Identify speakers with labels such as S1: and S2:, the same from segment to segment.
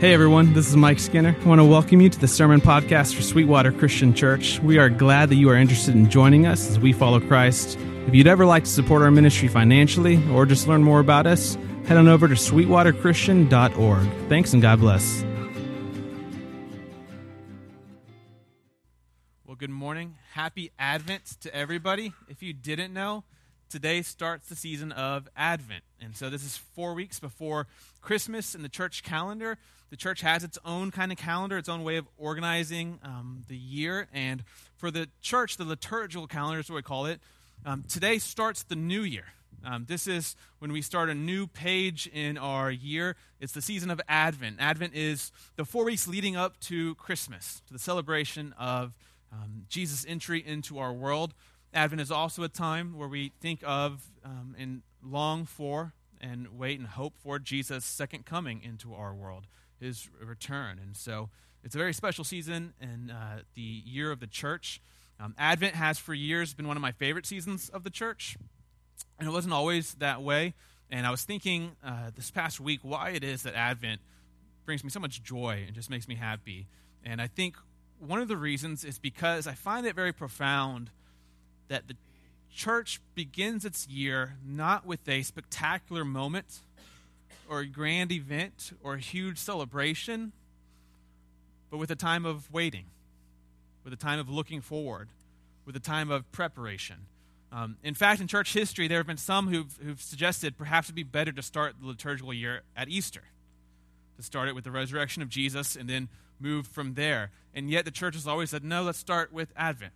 S1: Hey everyone, this is Mike Skinner. I want to welcome you to the Sermon Podcast for Sweetwater Christian Church. We are glad that you are interested in joining us as we follow Christ. If you'd ever like to support our ministry financially or just learn more about us, head on over to sweetwaterchristian.org. Thanks and God bless.
S2: Well, good morning. Happy Advent to everybody. If you didn't know, today starts the season of Advent. And so this is four weeks before Christmas in the church calendar. The church has its own kind of calendar, its own way of organizing um, the year. And for the church, the liturgical calendar is what we call it. Um, today starts the new year. Um, this is when we start a new page in our year. It's the season of Advent. Advent is the four weeks leading up to Christmas, to the celebration of um, Jesus' entry into our world. Advent is also a time where we think of um, and long for and wait and hope for Jesus' second coming into our world, his return. And so it's a very special season in uh, the year of the church. Um, Advent has for years been one of my favorite seasons of the church, and it wasn't always that way. And I was thinking uh, this past week why it is that Advent brings me so much joy and just makes me happy. And I think one of the reasons is because I find it very profound that the church begins its year not with a spectacular moment or a grand event or a huge celebration, but with a time of waiting, with a time of looking forward, with a time of preparation. Um, in fact, in church history, there have been some who've, who've suggested perhaps it'd be better to start the liturgical year at Easter, to start it with the resurrection of Jesus and then move from there. And yet the church has always said, no, let's start with Advent.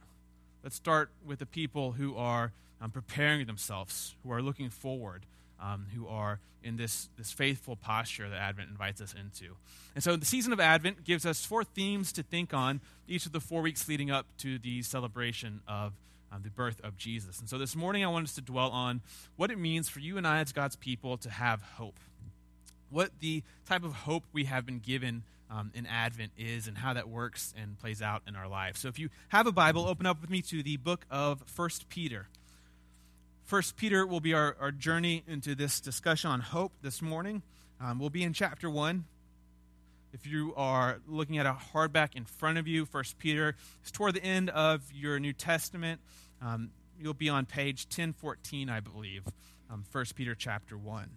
S2: Let's start with the people who are um, preparing themselves, who are looking forward, um, who are in this, this faithful posture that Advent invites us into. And so the season of Advent gives us four themes to think on each of the four weeks leading up to the celebration of um, the birth of Jesus. And so this morning I want us to dwell on what it means for you and I as God's people to have hope. What the type of hope we have been given um, in Advent is and how that works and plays out in our lives. So if you have a Bible, open up with me to the book of First Peter. First Peter will be our, our journey into this discussion on hope this morning. Um, we'll be in chapter 1. If you are looking at a hardback in front of you, First Peter is toward the end of your New Testament. Um, you'll be on page 1014, I believe, um, First Peter chapter 1.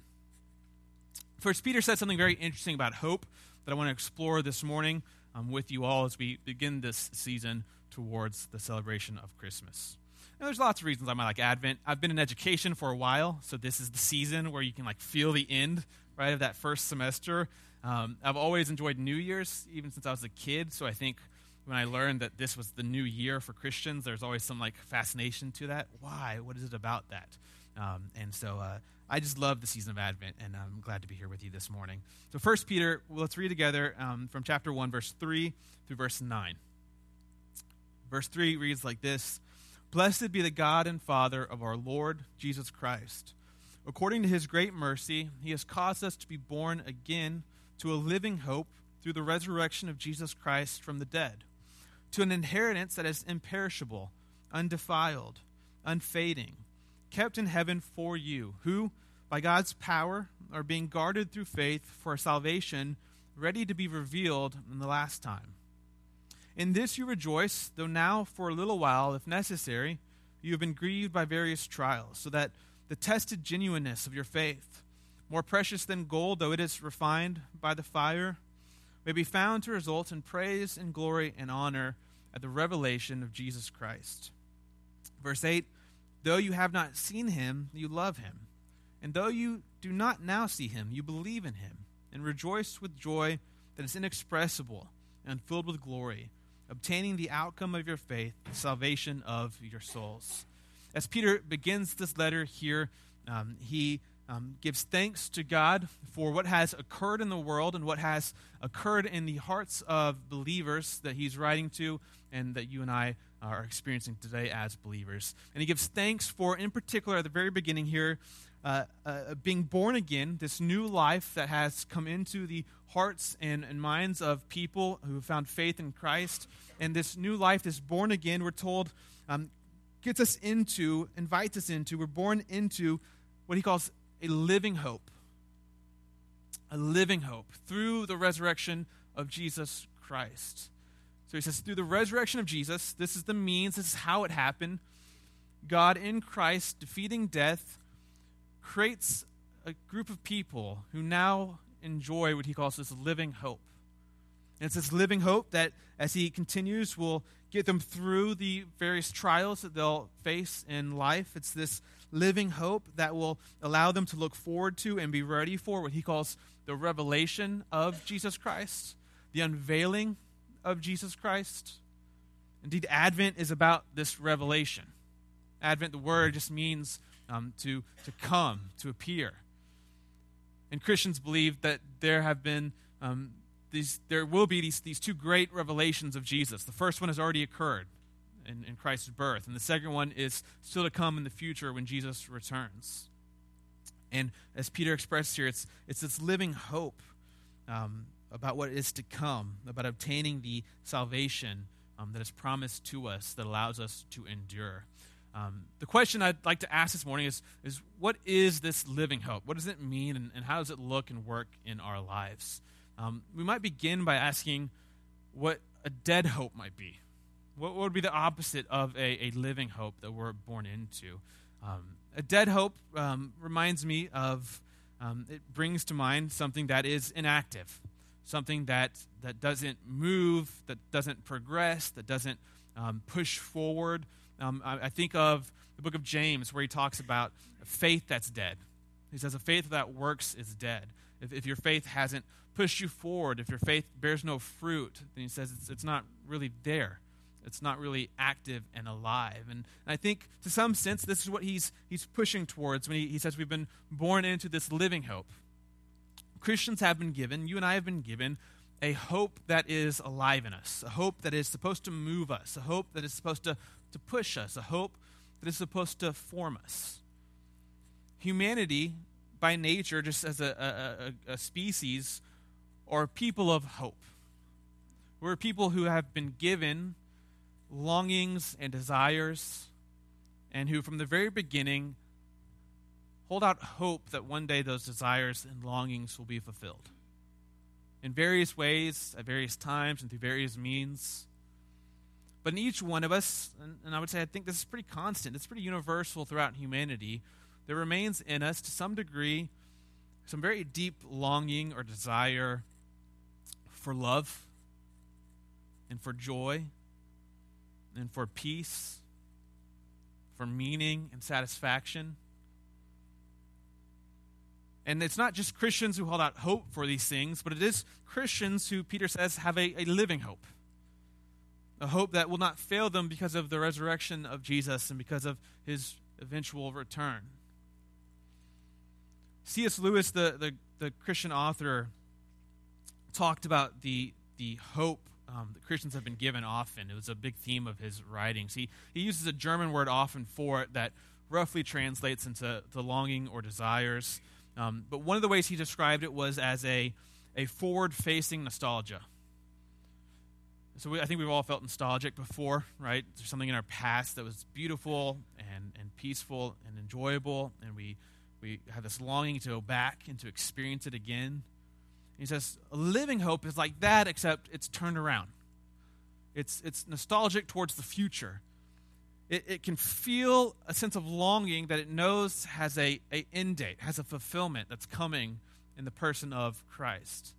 S2: First Peter said something very interesting about hope that I want to explore this morning um, with you all as we begin this season towards the celebration of Christmas. And there's lots of reasons I might like Advent. I've been in education for a while, so this is the season where you can like feel the end, right, of that first semester. Um, I've always enjoyed New Year's, even since I was a kid. So I think when I learned that this was the new year for Christians, there's always some like fascination to that. Why? What is it about that? Um, and so uh, I just love the season of Advent, and I'm glad to be here with you this morning. So, First Peter, let's read together um, from chapter 1, verse 3 through verse 9. Verse 3 reads like this Blessed be the God and Father of our Lord Jesus Christ. According to his great mercy, he has caused us to be born again to a living hope through the resurrection of Jesus Christ from the dead, to an inheritance that is imperishable, undefiled, unfading kept in heaven for you, who, by God's power, are being guarded through faith for salvation, ready to be revealed in the last time. In this you rejoice, though now for a little while, if necessary, you have been grieved by various trials, so that the tested genuineness of your faith, more precious than gold, though it is refined by the fire, may be found to result in praise and glory and honor at the revelation of Jesus Christ. Verse 8 Though you have not seen him, you love him. And though you do not now see him, you believe in him, and rejoice with joy that is inexpressible and filled with glory, obtaining the outcome of your faith, the salvation of your souls. As Peter begins this letter here, um, he um, gives thanks to God for what has occurred in the world and what has occurred in the hearts of believers that he's writing to and that you and I are experiencing today as believers. And he gives thanks for, in particular, at the very beginning here, uh, uh, being born again, this new life that has come into the hearts and, and minds of people who found faith in Christ. And this new life, this born again, we're told, um, gets us into, invites us into, we're born into what he calls a living hope. a living hope through the resurrection of Jesus Christ. So he says, through the resurrection of Jesus, this is the means, this is how it happened. God in Christ, defeating death, creates a group of people who now enjoy what he calls this living hope. And it's this living hope that, as he continues, will get them through the various trials that they'll face in life. It's this living hope that will allow them to look forward to and be ready for what he calls the revelation of Jesus Christ, the unveiling of Jesus Christ. Indeed, Advent is about this revelation. Advent, the word, just means um, to, to come, to appear. And Christians believe that there have been um, these, there will be these, these two great revelations of Jesus. The first one has already occurred in, in Christ's birth, and the second one is still to come in the future when Jesus returns. And as Peter expressed here, it's, it's this living hope um, about what is to come, about obtaining the salvation um, that is promised to us that allows us to endure. Um, the question I'd like to ask this morning is, is what is this living hope? What does it mean, and, and how does it look and work in our lives? Um, we might begin by asking what a dead hope might be. What, would be the opposite of a, a, living hope that we're born into? Um, a dead hope um, reminds me of, um, it brings to mind something that is inactive, something that, that doesn't move, that doesn't progress, that doesn't um, push forward. Um, I, I think of the book of James where he talks about a faith that's dead. He says, A faith that works is dead. If, if your faith hasn't pushed you forward, if your faith bears no fruit, then he says it's, it's not really there. It's not really active and alive. And, and I think to some sense, this is what he's, he's pushing towards when he, he says we've been born into this living hope. Christians have been given, you and I have been given, a hope that is alive in us, a hope that is supposed to move us, a hope that is supposed to, to push us, a hope that is supposed to form us. Humanity, by nature, just as a, a, a species, are people of hope. We're people who have been given longings and desires, and who, from the very beginning, hold out hope that one day those desires and longings will be fulfilled. In various ways, at various times, and through various means. But in each one of us, and, and I would say I think this is pretty constant, it's pretty universal throughout humanity, there remains in us, to some degree, some very deep longing or desire for love and for joy and for peace, for meaning and satisfaction. And it's not just Christians who hold out hope for these things, but it is Christians who, Peter says, have a, a living hope. A hope that will not fail them because of the resurrection of Jesus and because of his eventual return. C.S. Lewis, the, the, the Christian author, talked about the, the hope um, that Christians have been given often. It was a big theme of his writings. He, he uses a German word often for it that roughly translates into the longing or desires. Um, but one of the ways he described it was as a, a forward facing nostalgia. So we, I think we've all felt nostalgic before, right? There's something in our past that was beautiful and, and peaceful and enjoyable, and we, we have this longing to go back and to experience it again. He says, living hope is like that, except it's turned around. It's, it's nostalgic towards the future. It, it can feel a sense of longing that it knows has a, a end date, has a fulfillment that's coming in the person of Christ.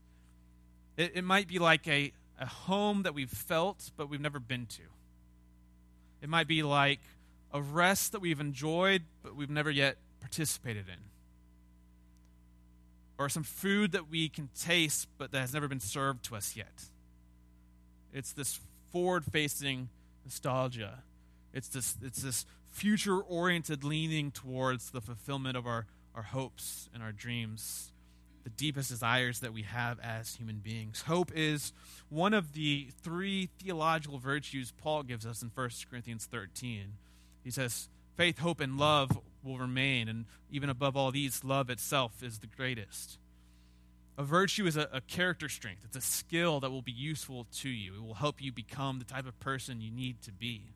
S2: It, it might be like a, a home that we've felt but we've never been to. It might be like a rest that we've enjoyed but we've never yet participated in or some food that we can taste but that has never been served to us yet. It's this forward facing nostalgia. It's this, it's this future oriented leaning towards the fulfillment of our, our hopes and our dreams, the deepest desires that we have as human beings. Hope is one of the three theological virtues Paul gives us in 1 Corinthians 13. He says, Faith, hope, and love will remain. And even above all these, love itself is the greatest. A virtue is a, a, character strength, it's a skill that will be useful to you. It will help you become the type of person you need to be.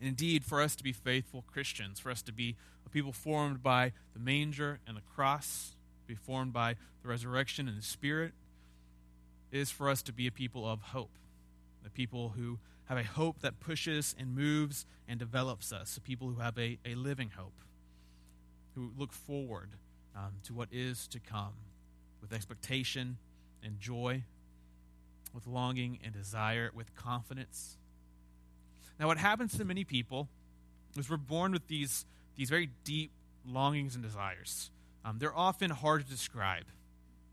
S2: And indeed, for us to be faithful Christians, for us to be a people formed by the manger and the cross, be formed by the resurrection and the Spirit, is for us to be a people of hope, the people who have a hope that pushes and moves and develops us, a people who have a, a living hope, who look forward um, to what is to come with expectation and joy, with longing and desire, with confidence. Now, what happens to many people is we're born with these, these very deep longings and desires. Um, they're often hard to describe.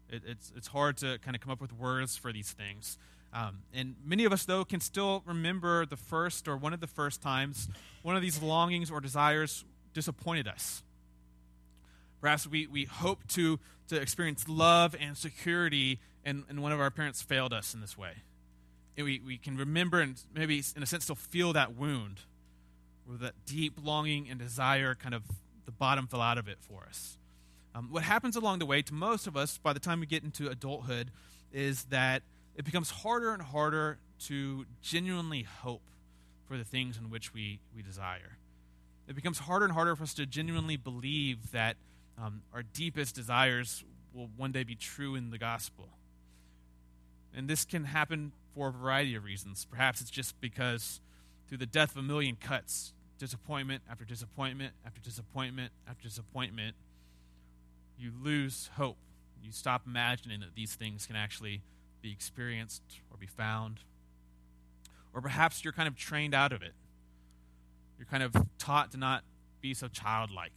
S2: It, it's, it's hard to kind of come up with words for these things. Um, and many of us, though, can still remember the first or one of the first times one of these longings or desires disappointed us. Perhaps we, we hope to, to experience love and security, and, and one of our parents failed us in this way. We, we can remember and maybe, in a sense, still feel that wound, where that deep longing and desire kind of the bottom fell out of it for us. Um, what happens along the way to most of us by the time we get into adulthood is that it becomes harder and harder to genuinely hope for the things in which we, we desire. It becomes harder and harder for us to genuinely believe that um, our deepest desires will one day be true in the gospel. And this can happen for a variety of reasons. Perhaps it's just because through the death of a million cuts, disappointment after disappointment after disappointment after disappointment, you lose hope. You stop imagining that these things can actually be experienced or be found. Or perhaps you're kind of trained out of it. You're kind of taught to not be so childlike,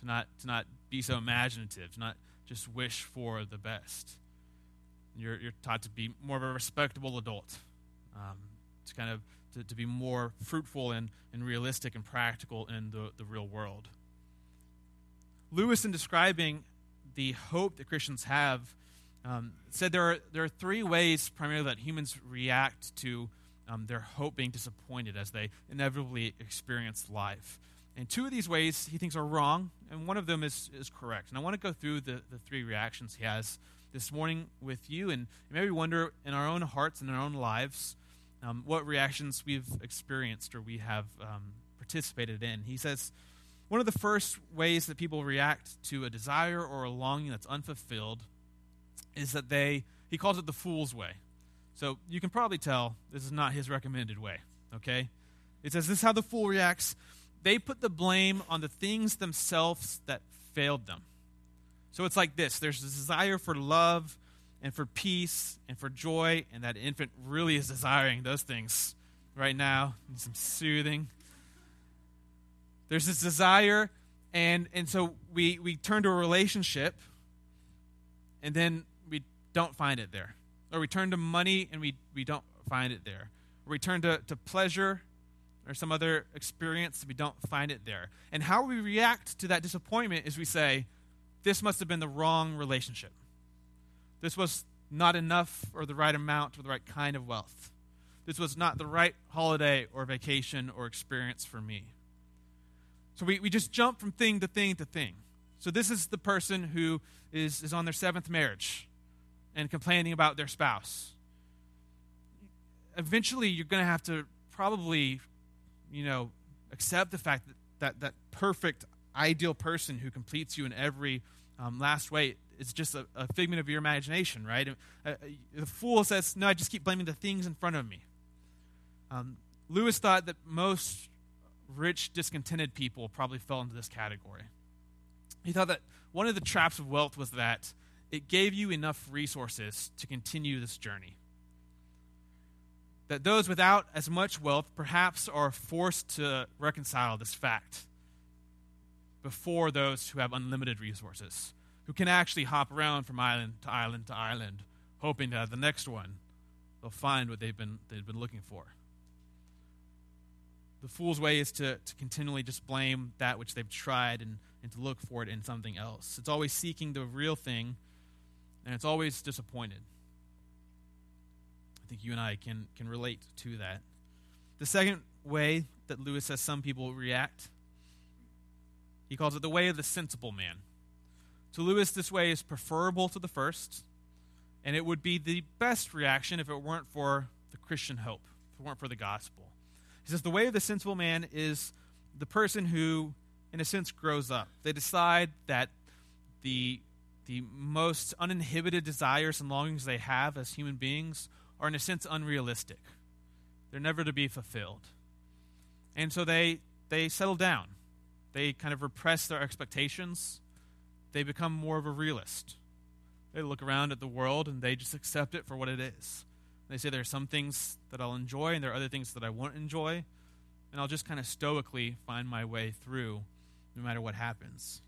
S2: to not, to not be so imaginative, to not just wish for the best. You're, you're taught to be more of a respectable adult, um, to kind of to, to be more fruitful and, and realistic and practical in the, the real world. Lewis, in describing the hope that Christians have, um, said there are, there are three ways primarily that humans react to um, their hope being disappointed as they inevitably experience life. And two of these ways he thinks are wrong, and one of them is, is correct. And I want to go through the, the three reactions he has this morning with you and maybe wonder in our own hearts and in our own lives um, what reactions we've experienced or we have um, participated in. He says, one of the first ways that people react to a desire or a longing that's unfulfilled is that they, he calls it the fool's way. So you can probably tell this is not his recommended way, okay? It says this is how the fool reacts. They put the blame on the things themselves that failed them. So it's like this there's a desire for love and for peace and for joy, and that infant really is desiring those things right now. Need some soothing. There's this desire, and, and so we, we turn to a relationship, and then we don't find it there. Or we turn to money, and we, we don't find it there. Or we turn to, to pleasure or some other experience, we don't find it there. And how we react to that disappointment is we say, this must have been the wrong relationship. This was not enough or the right amount or the right kind of wealth. This was not the right holiday or vacation or experience for me. So we, we just jump from thing to thing to thing. So this is the person who is, is on their seventh marriage and complaining about their spouse. Eventually, you're going to have to probably, you know, accept the fact that that, that perfect, ideal person who completes you in every um, last way is just a, a, figment of your imagination, right? Uh, uh, the fool says, No, I just keep blaming the things in front of me. Um, Lewis thought that most rich, discontented people probably fell into this category. He thought that one of the traps of wealth was that it gave you enough resources to continue this journey. That those without as much wealth perhaps are forced to reconcile this fact before those who have unlimited resources who can actually hop around from island to island to island, hoping that the next one they'll find what they've been, they've been looking for. The fool's way is to, to continually just blame that which they've tried and, and to look for it in something else. It's always seeking the real thing, and it's always disappointed. I think you and I can, can relate to that. The second way that Lewis says some people react, he calls it the way of the sensible man. To Lewis, this way is preferable to the first, and it would be the best reaction if it weren't for the Christian hope, if it weren't for the gospel. He says the way of the sensible man is the person who, in a sense, grows up. They decide that the, the most uninhibited desires and longings they have as human beings are, in a sense, unrealistic. They're never to be fulfilled. And so they, they settle down. They kind of repress their expectations. They become more of a realist. They look around at the world and they just accept it for what it is. They say there are some things that I'll enjoy and there are other things that I won't enjoy, and I'll just kind of stoically find my way through no matter what happens.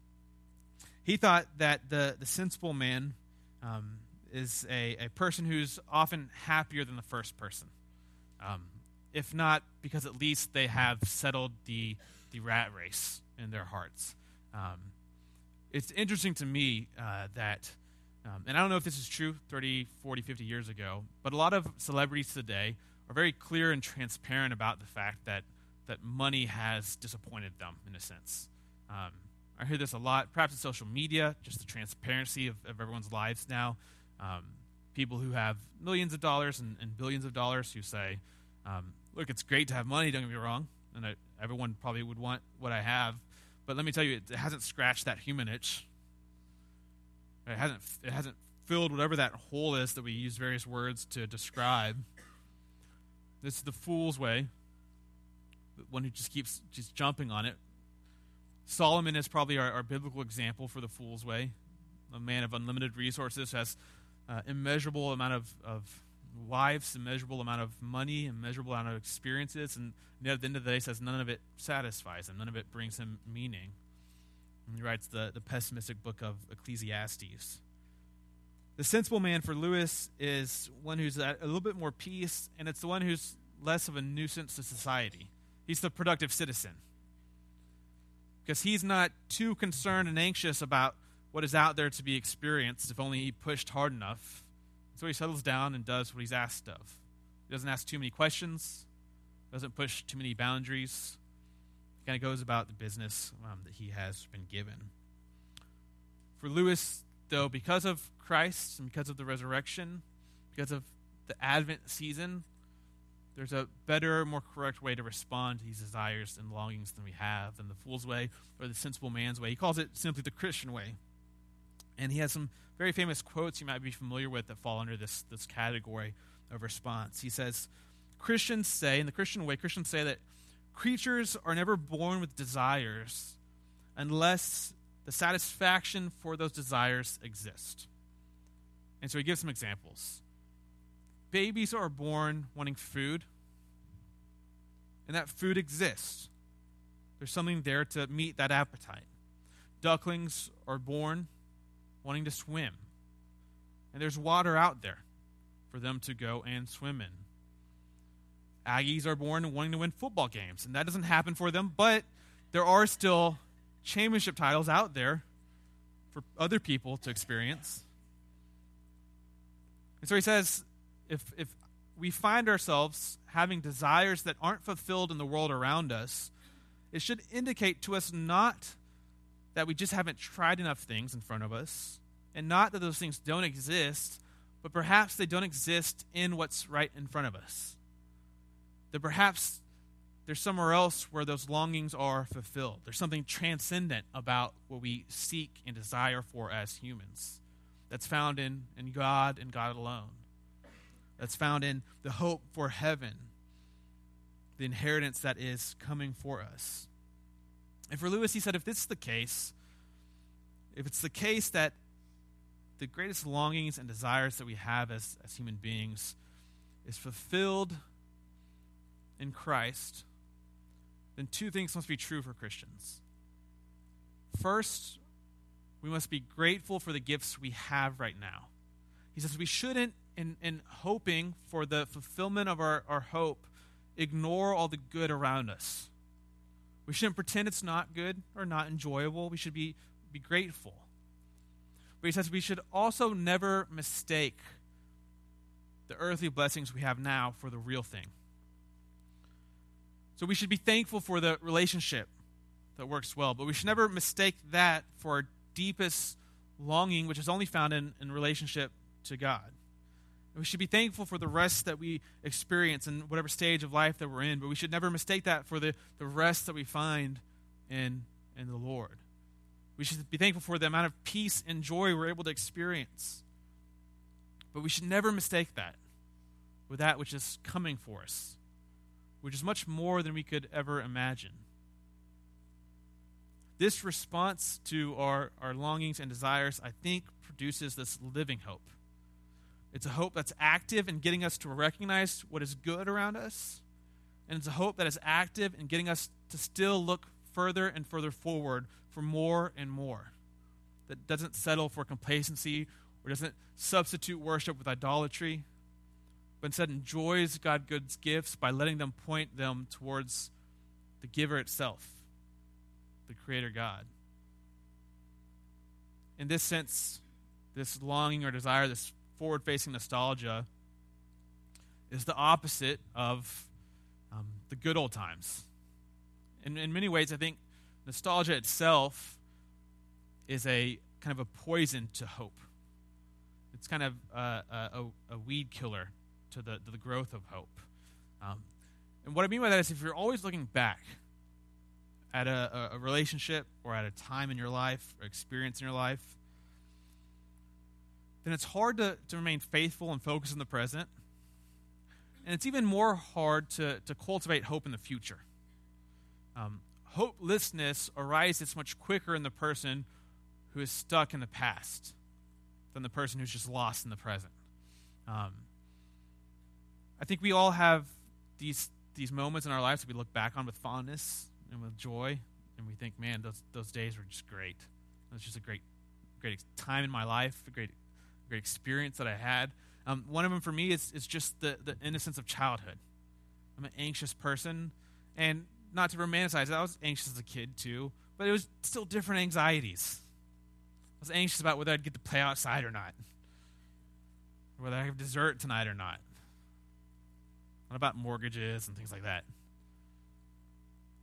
S2: He thought that the, the sensible man um, is a, a person who's often happier than the first person. Um, if not because at least they have settled the, the rat race in their hearts. Um, it's interesting to me uh, that um, and I don't know if this is true 30, 40, 50 years ago, but a lot of celebrities today are very clear and transparent about the fact that, that money has disappointed them, in a sense. Um, I hear this a lot, perhaps in social media, just the transparency of, of everyone's lives now. Um, people who have millions of dollars and, and billions of dollars who say, um, look, it's great to have money, don't get me wrong, and I, everyone probably would want what I have, but let me tell you, it, hasn't scratched that human itch it hasn't, it hasn't filled whatever that hole is that we use various words to describe. This is the fool's way, the one who just keeps just jumping on it. Solomon is probably our, our biblical example for the fool's way. A man of unlimited resources has uh, immeasurable amount of, of wives, immeasurable amount of money, immeasurable amount of experiences, and at the end of the day says none of it satisfies him, none of it brings him meaning. And he writes the, the pessimistic book of Ecclesiastes. The sensible man for Lewis is one who's a little bit more peace, and it's the one who's less of a nuisance to society. He's the productive citizen. Because he's not too concerned and anxious about what is out there to be experienced if only he pushed hard enough. So he settles down and does what he's asked of. He doesn't ask too many questions, doesn't push too many boundaries He kind of goes about the business um, that he has been given. For Lewis, though, because of Christ and because of the resurrection, because of the Advent season, there's a better, more correct way to respond to these desires and longings than we have than the fool's way or the sensible man's way. He calls it simply the Christian way. And he has some very famous quotes you might be familiar with that fall under this, this category of response. He says, Christians say, in the Christian way, Christians say that Creatures are never born with desires unless the satisfaction for those desires exist. And so he gives some examples. Babies are born wanting food, and that food exists. There's something there to meet that appetite. Ducklings are born wanting to swim, and there's water out there for them to go and swim in. Aggies are born wanting to win football games, and that doesn't happen for them, but there are still championship titles out there for other people to experience. And so he says if, if we find ourselves having desires that aren't fulfilled in the world around us, it should indicate to us not that we just haven't tried enough things in front of us, and not that those things don't exist, but perhaps they don't exist in what's right in front of us that perhaps there's somewhere else where those longings are fulfilled. There's something transcendent about what we seek and desire for as humans that's found in, in God and God alone, that's found in the hope for heaven, the inheritance that is coming for us. And for Lewis, he said, if this is the case, if it's the case that the greatest longings and desires that we have as, as human beings is fulfilled in Christ, then two things must be true for Christians. First, we must be grateful for the gifts we have right now. He says we shouldn't, in, in hoping for the fulfillment of our, our hope, ignore all the good around us. We shouldn't pretend it's not good or not enjoyable. We should be, be grateful. But he says we should also never mistake the earthly blessings we have now for the real thing. So we should be thankful for the relationship that works well, but we should never mistake that for our deepest longing, which is only found in, in relationship to God. We should be thankful for the rest that we experience in whatever stage of life that we're in, but we should never mistake that for the, the rest that we find in, in the Lord. We should be thankful for the amount of peace and joy we're able to experience. But we should never mistake that with that which is coming for us, which is much more than we could ever imagine. This response to our, our longings and desires, I think, produces this living hope. It's a hope that's active in getting us to recognize what is good around us, and it's a hope that is active in getting us to still look further and further forward for more and more. That doesn't settle for complacency or doesn't substitute worship with idolatry, but instead enjoys God's gifts by letting them point them towards the giver itself, the Creator God. In this sense, this longing or desire, this forward facing nostalgia, is the opposite of um, the good old times. In, in many ways, I think nostalgia itself is a kind of a poison to hope. It's kind of a, a, a weed killer to the, to the growth of hope. Um, and what I mean by that is if you're always looking back at a, a, relationship or at a time in your life or experience in your life, then it's hard to, to remain faithful and focus in the present. And it's even more hard to, to cultivate hope in the future. Um, hopelessness arises much quicker in the person who is stuck in the past than the person who's just lost in the present. Um, I think we all have these these moments in our lives that we look back on with fondness and with joy, and we think, "Man, those those days were just great. It was just a great great time in my life, a great great experience that I had." Um, one of them for me is is just the the innocence of childhood. I'm an anxious person, and not to romanticize it, I was anxious as a kid too, but it was still different anxieties. I was anxious about whether I'd get to play outside or not, or whether I have dessert tonight or not. Not about mortgages and things like that.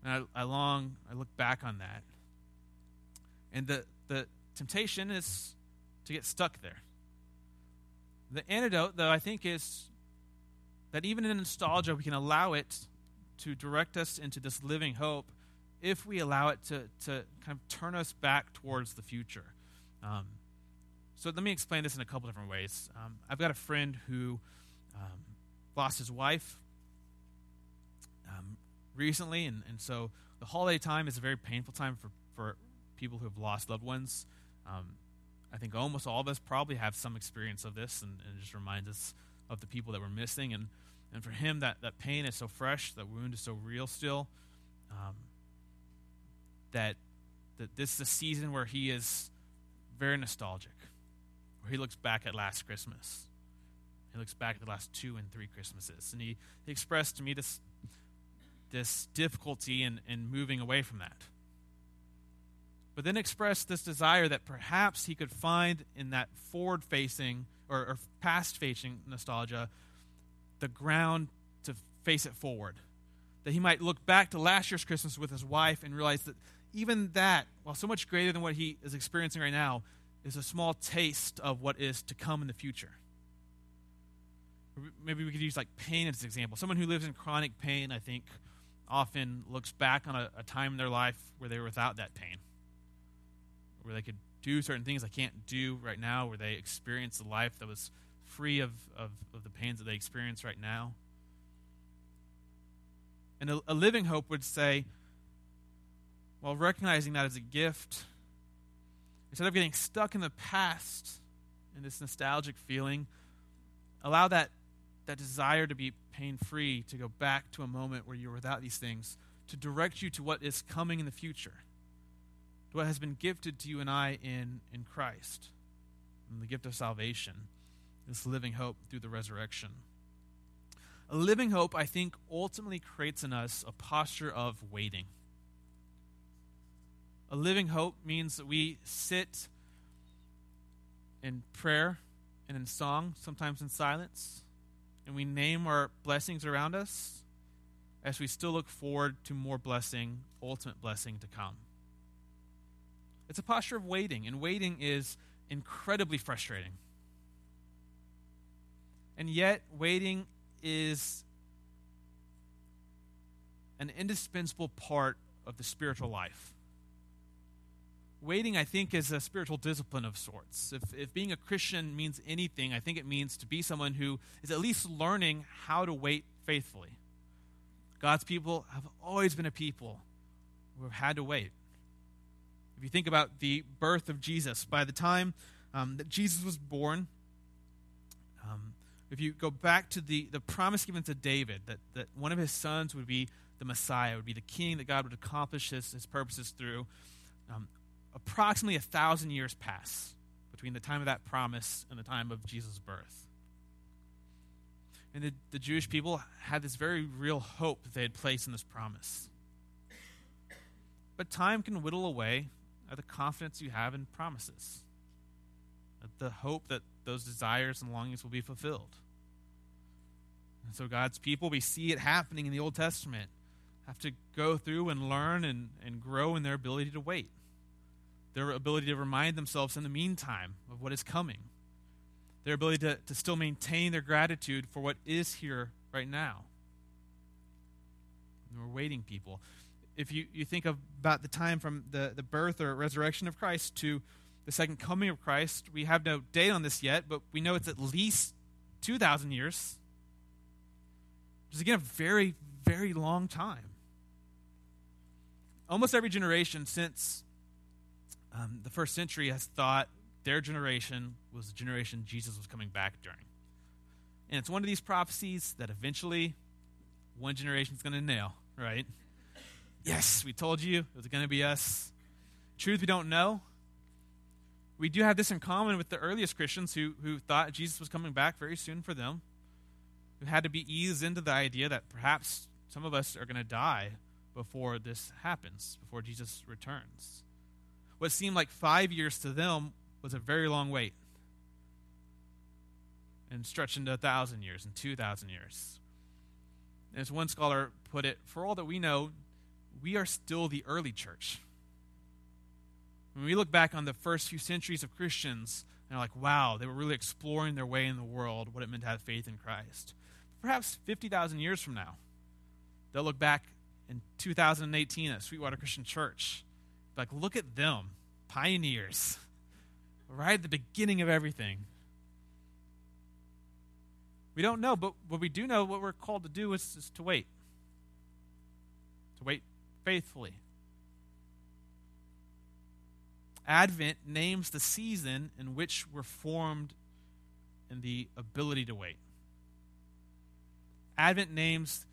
S2: And I, I long, I look back on that. And the, the temptation is to get stuck there. The antidote, though, I think is that even in nostalgia, we can allow it to direct us into this living hope if we allow it to, to kind of turn us back towards the future. Um, so let me explain this in a couple different ways. Um, I've got a friend who um, lost his wife um, recently, and, and so the holiday time is a very painful time for, for people who have lost loved ones. I think almost all of us probably have some experience of this, and, and, it just reminds us of the people that we're missing. And, and for him, that, that pain is so fresh, that wound is so real still, um, that, that this is a season where he is very nostalgic, where he looks back at last Christmas. He looks back at the last two and three Christmases. And he, he expressed to me this, this difficulty in, in moving away from that. But then expressed this desire that perhaps he could find in that forward facing or, or past facing nostalgia the ground to face it forward. That he might look back to last year's Christmas with his wife and realize that even that, while so much greater than what he is experiencing right now, is a small taste of what is to come in the future. Maybe we could use like pain as an example. Someone who lives in chronic pain, I think, often looks back on a, a time in their life where they were without that pain, where they could do certain things they can't do right now, where they experienced a life that was free of, of, of the pains that they experience right now. And a, a living hope would say, while recognizing that as a gift, instead of getting stuck in the past in this nostalgic feeling, allow that, that desire to be pain free to go back to a moment where you're without these things, to direct you to what is coming in the future, what has been gifted to you and I in, in Christ, and the gift of salvation, this living hope through the resurrection. A living hope, I think, ultimately creates in us a posture of waiting. A living hope means that we sit in prayer and in song, sometimes in silence, and we name our blessings around us as we still look forward to more blessing, ultimate blessing to come. It's a posture of waiting, and waiting is incredibly frustrating. And yet, waiting is an indispensable part of the spiritual life. waiting, I think, is a spiritual discipline of sorts. If, if being a Christian means anything, I think it means to be someone who is at least learning how to wait faithfully. God's people have always been a people who have had to wait. If you think about the birth of Jesus, by the time um, that Jesus was born, um, if you go back to the, the promise given to David that, that one of his sons would be the Messiah, would be the king that God would accomplish his, his purposes through, um, approximately a thousand years pass between the time of that promise and the time of Jesus' birth. And the, the Jewish people had this very real hope that they had placed in this promise. But time can whittle away at the confidence you have in promises, at the hope that those desires and longings will be fulfilled. And so, God's people, we see it happening in the Old Testament, have to go through and learn and, and grow in their ability to wait, their ability to remind themselves in the meantime of what is coming, their ability to, to still maintain their gratitude for what is here right now. And we're waiting people. If you, you think of about the time from the, the birth or resurrection of Christ to the second coming of Christ. We have no date on this yet, but we know it's at least 2,000 years. Which is, again, a very, very long time. Almost every generation since um, the first century has thought their generation was the generation Jesus was coming back during. And it's one of these prophecies that eventually one generation is going to nail, right? Yes, we told you it was going to be us. Truth we don't know, we do have this in common with the earliest Christians who, who thought Jesus was coming back very soon for them, who had to be eased into the idea that perhaps some of us are going to die before this happens, before Jesus returns. What seemed like five years to them was a very long wait and stretched into a thousand years and two thousand years. As one scholar put it, for all that we know, we are still the early church. When we look back on the first few centuries of Christians, and are like, wow, they were really exploring their way in the world, what it meant to have faith in Christ. Perhaps 50,000 years from now, they'll look back in 2018 at Sweetwater Christian Church. Like, look at them, pioneers, right at the beginning of everything. We don't know, but what we do know, what we're called to do is, is to wait. To wait faithfully. Advent names the season in which we're formed in the ability to wait. Advent names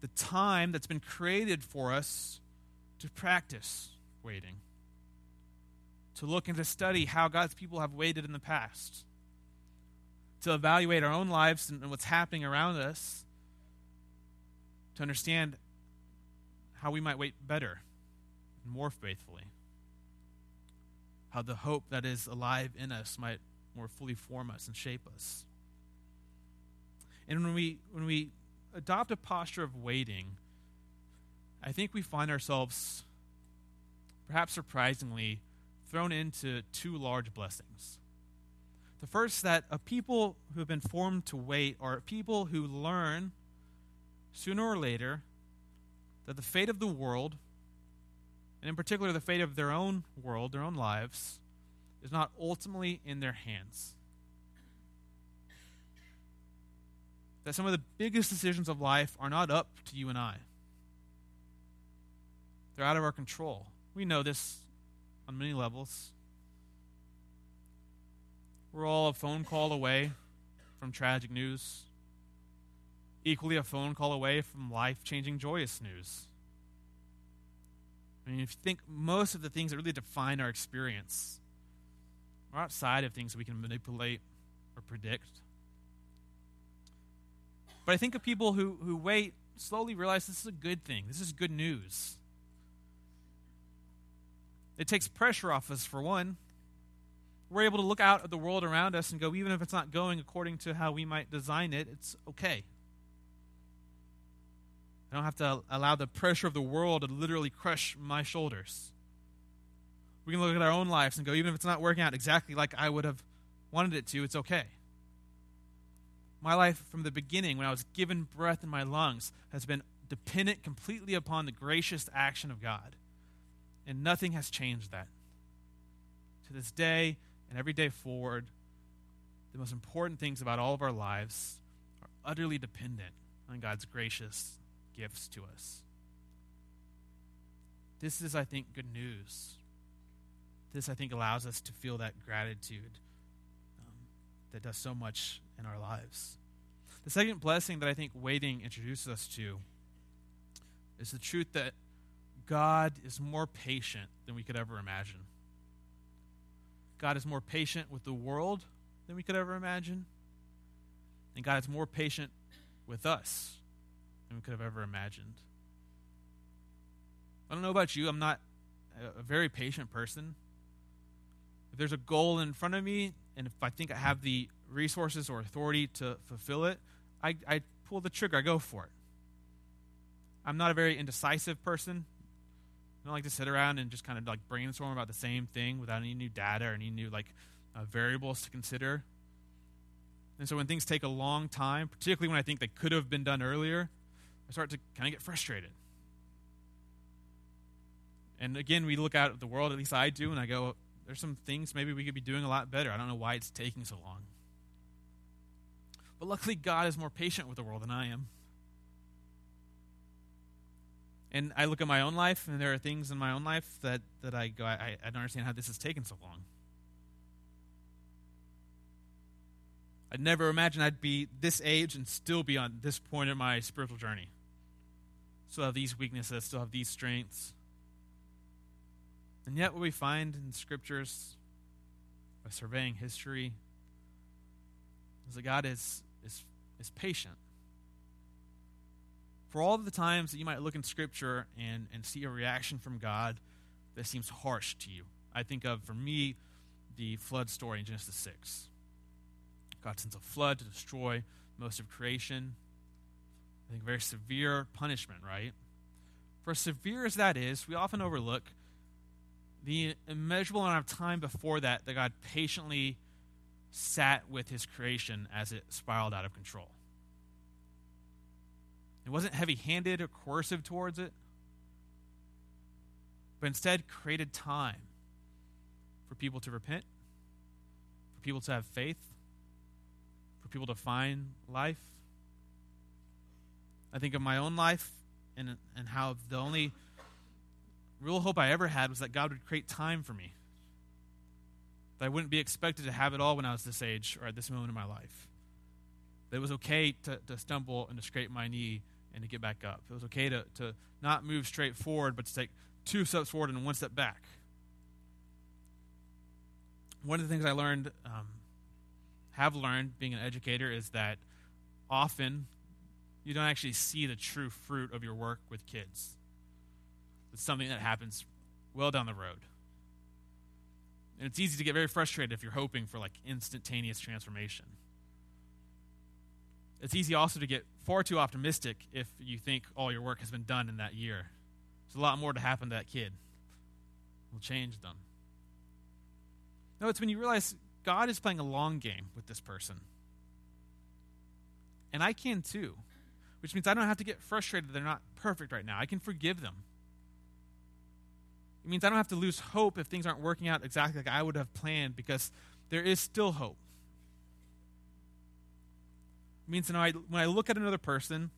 S2: the time that's been created for us to practice waiting, to look and to study how God's people have waited in the past, to evaluate our own lives and what's happening around us, to understand how we might wait better and more faithfully how the hope that is alive in us might more fully form us and shape us. And when we when we adopt a posture of waiting, I think we find ourselves perhaps surprisingly thrown into two large blessings. The first that a people who have been formed to wait are people who learn sooner or later that the fate of the world and in particular the fate of their own world, their own lives, is not ultimately in their hands. That some of the biggest decisions of life are not up to you and I, they're out of our control. We know this on many levels. We're all a phone call away from tragic news, equally a phone call away from life changing, joyous news. I mean, if you think most of the things that really define our experience are outside of things we can manipulate or predict. But I think of people who, who wait slowly realize this is a good thing. This is good news. It takes pressure off us, for one. We're able to look out at the world around us and go, even if it's not going according to how we might design it, it's okay. I don't have to allow the pressure of the world to literally crush my shoulders. We can look at our own lives and go, even if it's not working out exactly like I would have wanted it to, it's okay. My life from the beginning, when I was given breath in my lungs, has been dependent completely upon the gracious action of God. And nothing has changed that. to this day and every day forward, the most important things about all of our lives are utterly dependent on God's gracious gifts to us. This is, I think, good news. This, I think, allows us to feel that gratitude um, that does so much in our lives. The second blessing that I think waiting introduces us to is the truth that God is more patient than we could ever imagine. God is more patient with the world than we could ever imagine. And God is more patient with us than we could have ever imagined. I don't know about you, I'm not a very patient person. If there's a goal in front of me, and if I think I have the resources or authority to fulfill it, I, I pull the trigger, I go for it. I'm not a very indecisive person. I don't like to sit around and just kind of like brainstorm about the same thing without any new data or any new like uh, variables to consider. And so when things take a long time, particularly when I think they could have been done earlier, I start to kind of get frustrated. And again, we look out at the world, at least I do, and I go, there's some things maybe we could be doing a lot better. I don't know why it's taking so long. But luckily, God is more patient with the world than I am. And I look at my own life, and there are things in my own life that, that I go, I, I don't understand how this has taken so long. I'd never imagined I'd be this age and still be on this point in my spiritual journey. Still have these weaknesses, still have these strengths. And yet, what we find in scriptures, by surveying history, is that God is, is, is patient. For all of the times that you might look in scripture and, and see a reaction from God that seems harsh to you, I think of, for me, the flood story in Genesis 6. God sends a flood to destroy most of creation. I think very severe punishment, right? For severe as that is, we often overlook the immeasurable amount of time before that that God patiently sat with his creation as it spiraled out of control. It wasn't heavy handed or coercive towards it, but instead created time for people to repent, for people to have faith, for people to find life. I think of my own life and, and how the only real hope I ever had was that God would create time for me. That I wouldn't be expected to have it all when I was this age or at this moment in my life. That it was okay to, to stumble and to scrape my knee and to get back up. It was okay to, to not move straight forward, but to take two steps forward and one step back. One of the things I learned, um, have learned being an educator, is that often you don't actually see the true fruit of your work with kids. It's something that happens well down the road. And it's easy to get very frustrated if you're hoping for like instantaneous transformation. It's easy also to get far too optimistic if you think all your work has been done in that year. There's a lot more to happen to that kid. We'll change them. No, it's when you realize God is playing a long game with this person. And I can too, which means I don't have to get frustrated that they're not perfect right now. I can forgive them. It means I don't have to lose hope if things aren't working out exactly like I would have planned because there is still hope. It means when I look at another person,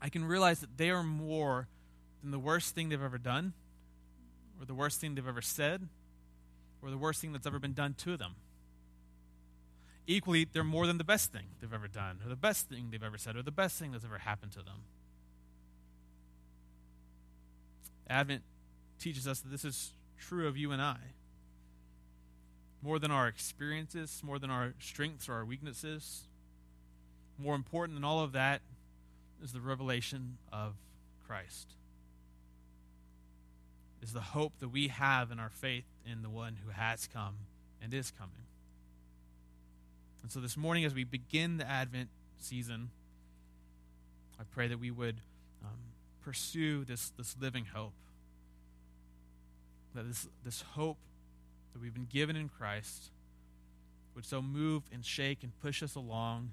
S2: I can realize that they are more than the worst thing they've ever done, or the worst thing they've ever said, or the worst thing that's ever been done to them. Equally, they're more than the best thing they've ever done, or the best thing they've ever said, or the best thing that's ever happened to them. Advent teaches us that this is true of you and I. More than our experiences, more than our strengths or our weaknesses, more important than all of that is the revelation of Christ. Is the hope that we have in our faith in the one who has come and is coming. And so this morning, as we begin the Advent season, I pray that we would um, pursue this, this living hope. That this, this hope that we've been given in Christ would so move and shake and push us along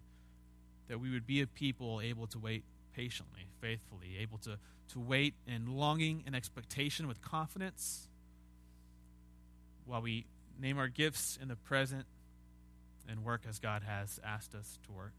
S2: that we would be a people able to wait patiently, faithfully, able to, to wait in longing and expectation with confidence while we name our gifts in the present, and work as God has asked us to work.